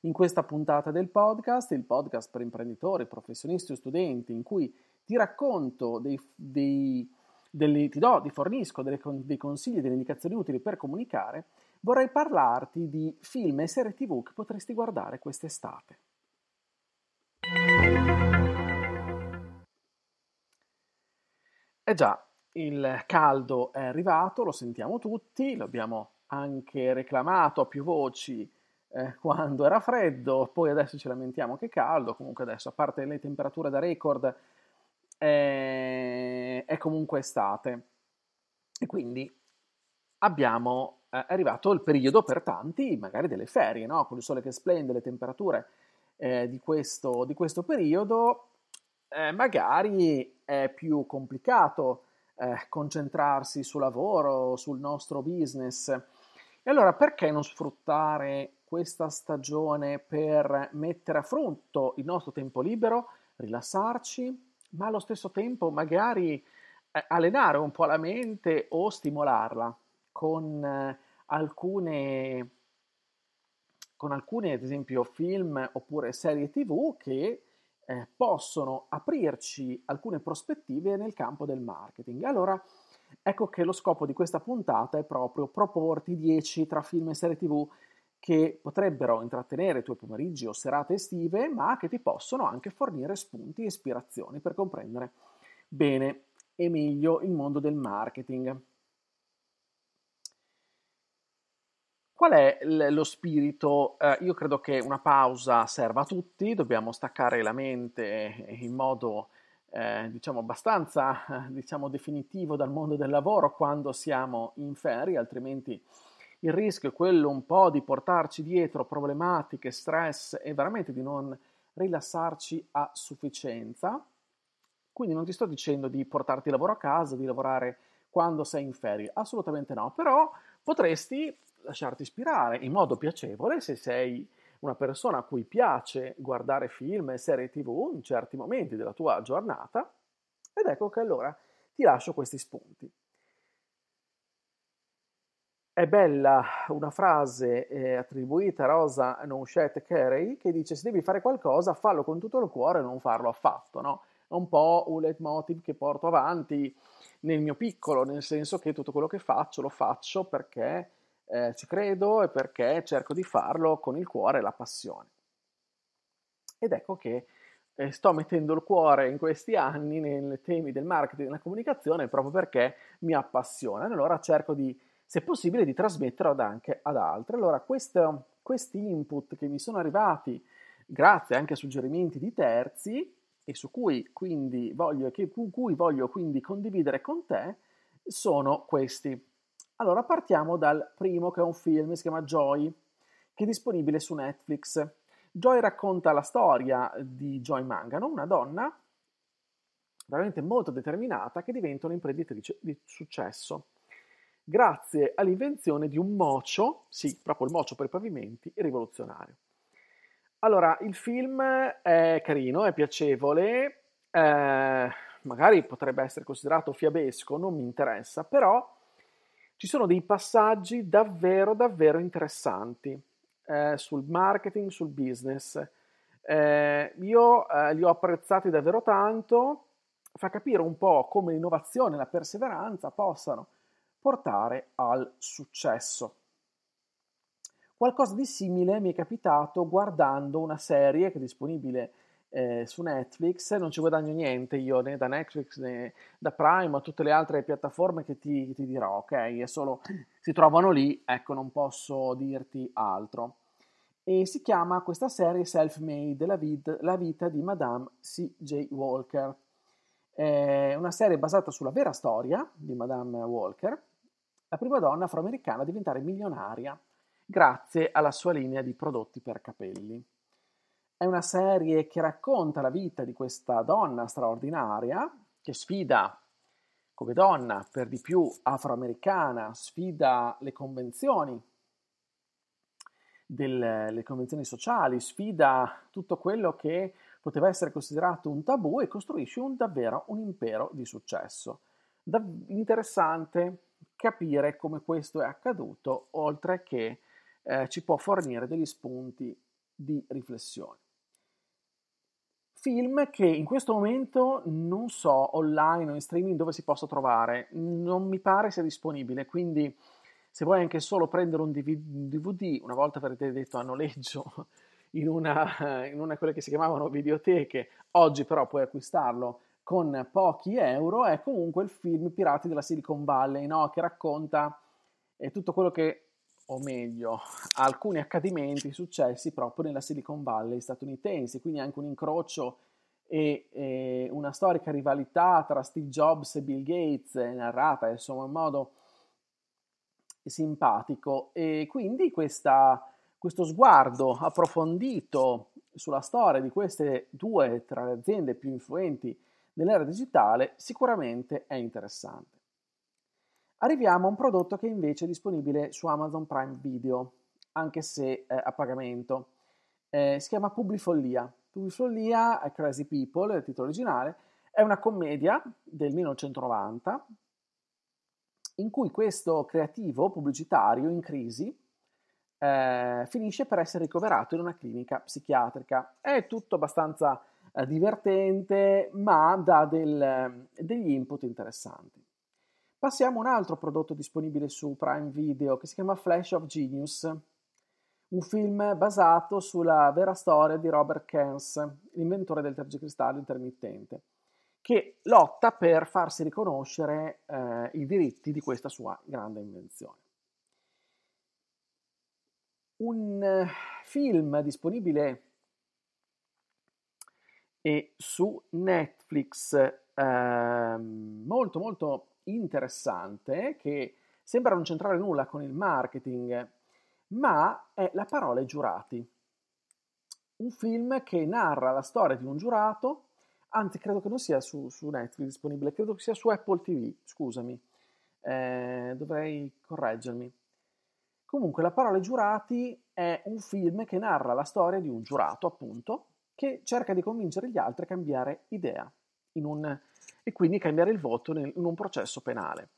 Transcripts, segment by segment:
In questa puntata del podcast, il podcast per imprenditori, professionisti o studenti, in cui ti racconto dei, dei delle, ti do, ti fornisco delle, dei consigli e delle indicazioni utili per comunicare, vorrei parlarti di film e serie tv che potresti guardare quest'estate. Eh già, il caldo è arrivato, lo sentiamo tutti, lo abbiamo anche reclamato a più voci eh, quando era freddo, poi adesso ci lamentiamo che è caldo, comunque adesso a parte le temperature da record è, è comunque estate e quindi abbiamo eh, arrivato il periodo per tanti magari delle ferie, no? con il sole che splende, le temperature eh, di, questo, di questo periodo eh, magari è più complicato eh, concentrarsi sul lavoro, sul nostro business. E allora perché non sfruttare questa stagione per mettere a frutto il nostro tempo libero, rilassarci, ma allo stesso tempo magari eh, allenare un po' la mente o stimolarla con eh, alcune con alcune ad esempio film oppure serie tv che eh, possono aprirci alcune prospettive nel campo del marketing. Allora, ecco che lo scopo di questa puntata è proprio proporti 10 tra film e serie TV che potrebbero intrattenere i tuoi pomeriggi o serate estive, ma che ti possono anche fornire spunti e ispirazioni per comprendere bene e meglio il mondo del marketing. Qual è lo spirito? Eh, io credo che una pausa serva a tutti, dobbiamo staccare la mente in modo eh, diciamo abbastanza diciamo, definitivo dal mondo del lavoro quando siamo in ferie, altrimenti il rischio è quello un po' di portarci dietro problematiche, stress e veramente di non rilassarci a sufficienza. Quindi non ti sto dicendo di portarti lavoro a casa, di lavorare quando sei in ferie, assolutamente no, però potresti lasciarti ispirare in modo piacevole se sei una persona a cui piace guardare film e serie tv in certi momenti della tua giornata ed ecco che allora ti lascio questi spunti. È bella una frase eh, attribuita a Rosa Nouchet Carey che dice se devi fare qualcosa fallo con tutto il cuore e non farlo affatto, no? È un po' un leitmotiv che porto avanti nel mio piccolo, nel senso che tutto quello che faccio lo faccio perché eh, ci credo e perché cerco di farlo con il cuore e la passione. Ed ecco che eh, sto mettendo il cuore in questi anni nei temi del marketing e della comunicazione proprio perché mi appassiona. Allora cerco di, se possibile, di trasmetterlo anche ad altri. Allora, questo, questi input che mi sono arrivati grazie anche a suggerimenti di terzi e su cui quindi voglio, che, cui voglio quindi condividere con te sono questi. Allora partiamo dal primo che è un film, si chiama Joy, che è disponibile su Netflix. Joy racconta la storia di Joy Mangano, una donna veramente molto determinata che diventa un'imprenditrice di successo grazie all'invenzione di un mocio, sì, proprio il mocio per i pavimenti, rivoluzionario. Allora, il film è carino, è piacevole, eh, magari potrebbe essere considerato fiabesco, non mi interessa, però ci sono dei passaggi davvero, davvero interessanti eh, sul marketing, sul business. Eh, io eh, li ho apprezzati davvero tanto, fa capire un po' come l'innovazione e la perseveranza possano portare al successo. Qualcosa di simile mi è capitato guardando una serie che è disponibile eh, su Netflix, non ci guadagno niente io né da Netflix né da Prime o tutte le altre piattaforme che ti, ti dirò, ok? È solo, si trovano lì, ecco, non posso dirti altro. E si chiama questa serie Self-Made, la, vid- la vita di Madame C.J. Walker. È una serie basata sulla vera storia di Madame Walker, la prima donna afroamericana a diventare milionaria grazie alla sua linea di prodotti per capelli. È una serie che racconta la vita di questa donna straordinaria che sfida come donna, per di più afroamericana, sfida le convenzioni, delle, le convenzioni sociali, sfida tutto quello che poteva essere considerato un tabù e costruisce un, davvero un impero di successo. Da, interessante capire come questo è accaduto, oltre che eh, ci può fornire degli spunti di riflessione. Film che in questo momento non so online o in streaming dove si possa trovare, non mi pare sia disponibile, quindi se vuoi anche solo prendere un DVD, una volta avrete detto a noleggio in una, una quelle che si chiamavano videoteche, oggi però puoi acquistarlo con pochi euro, è comunque il film Pirati della Silicon Valley, no? che racconta eh, tutto quello che o meglio, alcuni accadimenti successi proprio nella Silicon Valley statunitense, quindi anche un incrocio e, e una storica rivalità tra Steve Jobs e Bill Gates, narrata insomma in modo simpatico e quindi questa, questo sguardo approfondito sulla storia di queste due tra le aziende più influenti nell'era digitale sicuramente è interessante. Arriviamo a un prodotto che invece è disponibile su Amazon Prime Video, anche se eh, a pagamento. Eh, si chiama Publifollia. Publifollia è Crazy People, è il titolo originale, è una commedia del 1990 in cui questo creativo pubblicitario in crisi eh, finisce per essere ricoverato in una clinica psichiatrica. È tutto abbastanza eh, divertente, ma dà del, degli input interessanti. Passiamo a un altro prodotto disponibile su Prime Video che si chiama Flash of Genius, un film basato sulla vera storia di Robert Keynes, l'inventore del tergicristallo intermittente, che lotta per farsi riconoscere eh, i diritti di questa sua grande invenzione. Un eh, film disponibile e su Netflix eh, molto molto interessante che sembra non centrare nulla con il marketing, ma è La parola giurati. Un film che narra la storia di un giurato, anzi credo che non sia su, su Netflix disponibile, credo che sia su Apple TV, scusami, eh, dovrei correggermi. Comunque, La parola giurati è un film che narra la storia di un giurato, appunto, che cerca di convincere gli altri a cambiare idea un e quindi cambiare il voto in un processo penale.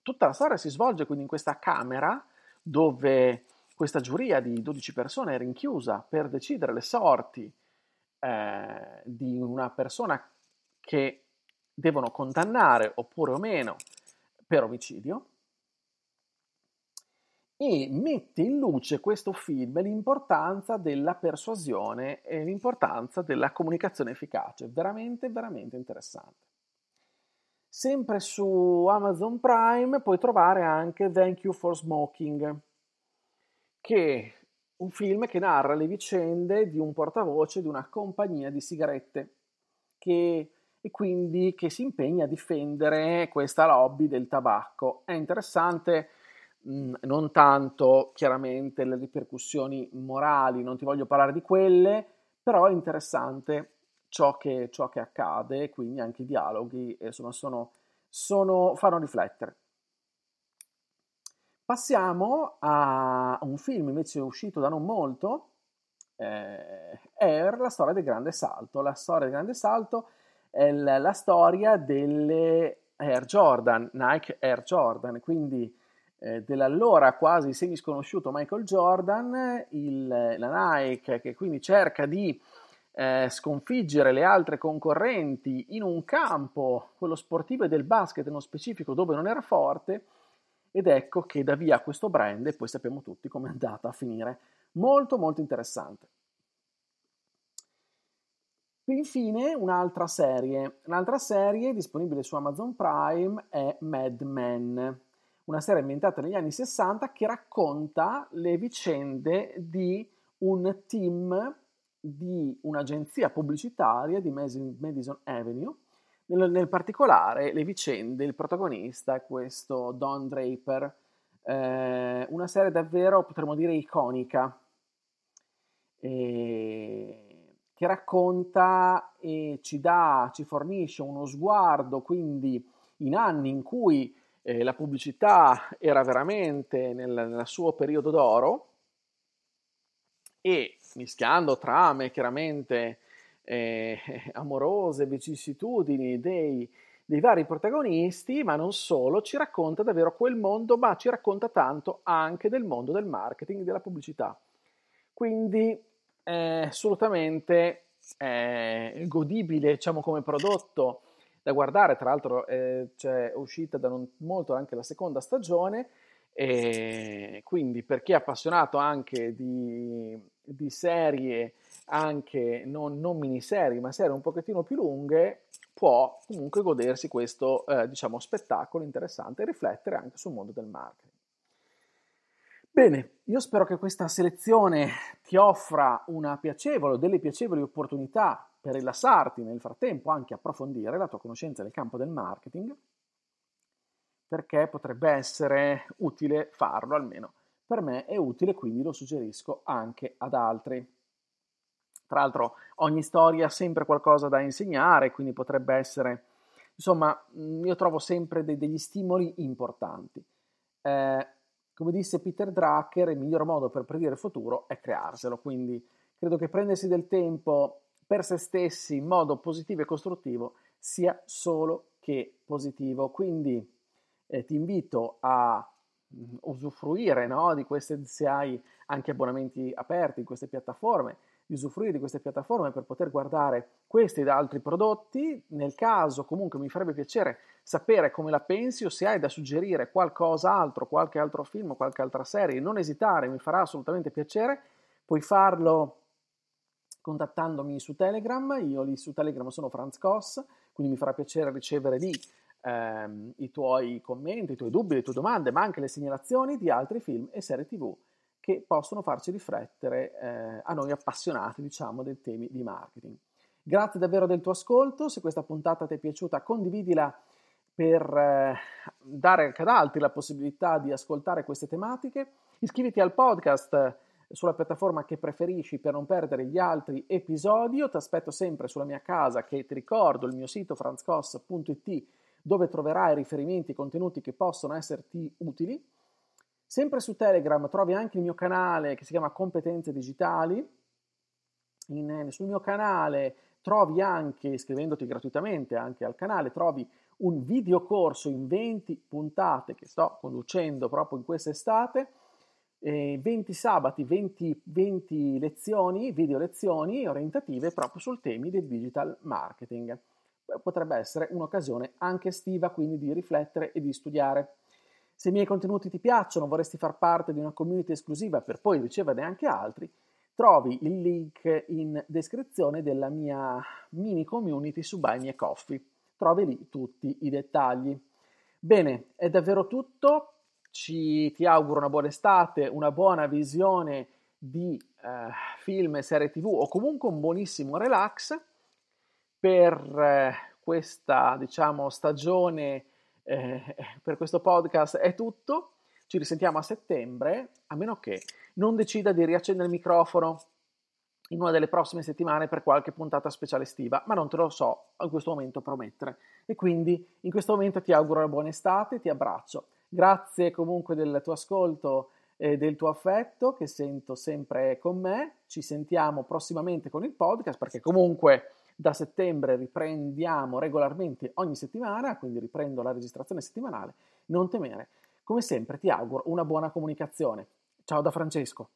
Tutta la storia si svolge quindi in questa camera dove questa giuria di 12 persone è rinchiusa per decidere le sorti eh, di una persona che devono condannare oppure o meno per omicidio e mette in luce questo film l'importanza della persuasione e l'importanza della comunicazione efficace, veramente veramente interessante. Sempre su Amazon Prime puoi trovare anche Thank You for Smoking, che è un film che narra le vicende di un portavoce di una compagnia di sigarette che, e quindi che si impegna a difendere questa lobby del tabacco. È interessante non tanto chiaramente le ripercussioni morali, non ti voglio parlare di quelle, però è interessante ciò che, ciò che accade, quindi anche i dialoghi insomma, sono, sono, fanno riflettere. Passiamo a un film invece uscito da non molto, eh, Air, la storia del grande salto. La storia del grande salto è la, la storia delle Air Jordan, Nike Air Jordan, quindi eh, dell'allora quasi semi sconosciuto Michael Jordan, il, la Nike che quindi cerca di eh, sconfiggere le altre concorrenti in un campo, quello sportivo e del basket nello specifico, dove non era forte, ed ecco che dà via questo brand e poi sappiamo tutti come è andata a finire. Molto molto interessante. Infine un'altra serie, un'altra serie disponibile su Amazon Prime è Mad Men, una serie ambientata negli anni 60 che racconta le vicende di un team di un'agenzia pubblicitaria di Madison Avenue, nel, nel particolare le vicende, il protagonista è questo Don Draper, eh, una serie davvero potremmo dire iconica, eh, che racconta e ci dà, ci fornisce uno sguardo, quindi in anni in cui eh, la pubblicità era veramente nel, nel suo periodo d'oro e mischiando trame chiaramente eh, amorose, vicissitudini dei, dei vari protagonisti, ma non solo, ci racconta davvero quel mondo, ma ci racconta tanto anche del mondo del marketing, della pubblicità. Quindi è assolutamente eh, godibile, diciamo, come prodotto da guardare. Tra l'altro, eh, c'è uscita da non molto anche la seconda stagione. E quindi per chi è appassionato anche di, di serie, anche non, non, miniserie, ma serie un pochettino più lunghe, può comunque godersi questo eh, diciamo, spettacolo interessante e riflettere anche sul mondo del marketing. Bene, io spero che questa selezione ti offra una piacevole o delle piacevoli opportunità per rilassarti nel frattempo anche approfondire la tua conoscenza nel campo del marketing, perché potrebbe essere utile farlo, almeno per me è utile, quindi lo suggerisco anche ad altri. Tra l'altro ogni storia ha sempre qualcosa da insegnare, quindi potrebbe essere, insomma, io trovo sempre de- degli stimoli importanti. Eh, come disse Peter Drucker, il miglior modo per predire il futuro è crearselo, quindi credo che prendersi del tempo per se stessi in modo positivo e costruttivo sia solo che positivo. Quindi eh, ti invito a mm, usufruire no, di queste, se hai anche abbonamenti aperti in queste piattaforme, di usufruire di queste piattaforme per poter guardare questi ed altri prodotti. Nel caso comunque mi farebbe piacere sapere come la pensi o se hai da suggerire qualcos'altro, qualche altro film, qualche altra serie, non esitare, mi farà assolutamente piacere. Puoi farlo contattandomi su Telegram, io lì su Telegram sono Franz Koss, quindi mi farà piacere ricevere lì ehm, i tuoi commenti, i tuoi dubbi, le tue domande, ma anche le segnalazioni di altri film e serie tv che possono farci riflettere eh, a noi appassionati, diciamo, dei temi di marketing. Grazie davvero del tuo ascolto, se questa puntata ti è piaciuta condividila per eh, dare anche ad altri la possibilità di ascoltare queste tematiche. Iscriviti al podcast sulla piattaforma che preferisci per non perdere gli altri episodi. Io ti aspetto sempre sulla mia casa che ti ricordo il mio sito franzcos.it dove troverai riferimenti e contenuti che possono esserti utili. Sempre su Telegram trovi anche il mio canale che si chiama Competenze Digitali. In, sul mio canale trovi anche, iscrivendoti gratuitamente anche al canale, trovi un videocorso in 20 puntate che sto conducendo proprio in quest'estate, eh, 20 sabati, 20, 20 lezioni, video lezioni orientative proprio sul temi del digital marketing. Potrebbe essere un'occasione anche estiva quindi di riflettere e di studiare. Se i miei contenuti ti piacciono, vorresti far parte di una community esclusiva per poi riceverne anche altri, trovi il link in descrizione della mia mini community su Buy Me Coffee. Trovi lì tutti i dettagli. Bene, è davvero tutto. Ci, ti auguro una buona estate, una buona visione di eh, film e serie tv o comunque un buonissimo relax per eh, questa diciamo stagione eh, per questo podcast è tutto. Ci risentiamo a settembre, a meno che non decida di riaccendere il microfono in una delle prossime settimane per qualche puntata speciale estiva, ma non te lo so in questo momento promettere. E quindi in questo momento ti auguro una buona estate, ti abbraccio. Grazie comunque del tuo ascolto e del tuo affetto che sento sempre con me. Ci sentiamo prossimamente con il podcast perché comunque da settembre riprendiamo regolarmente ogni settimana, quindi riprendo la registrazione settimanale. Non temere. Come sempre ti auguro una buona comunicazione. Ciao da Francesco.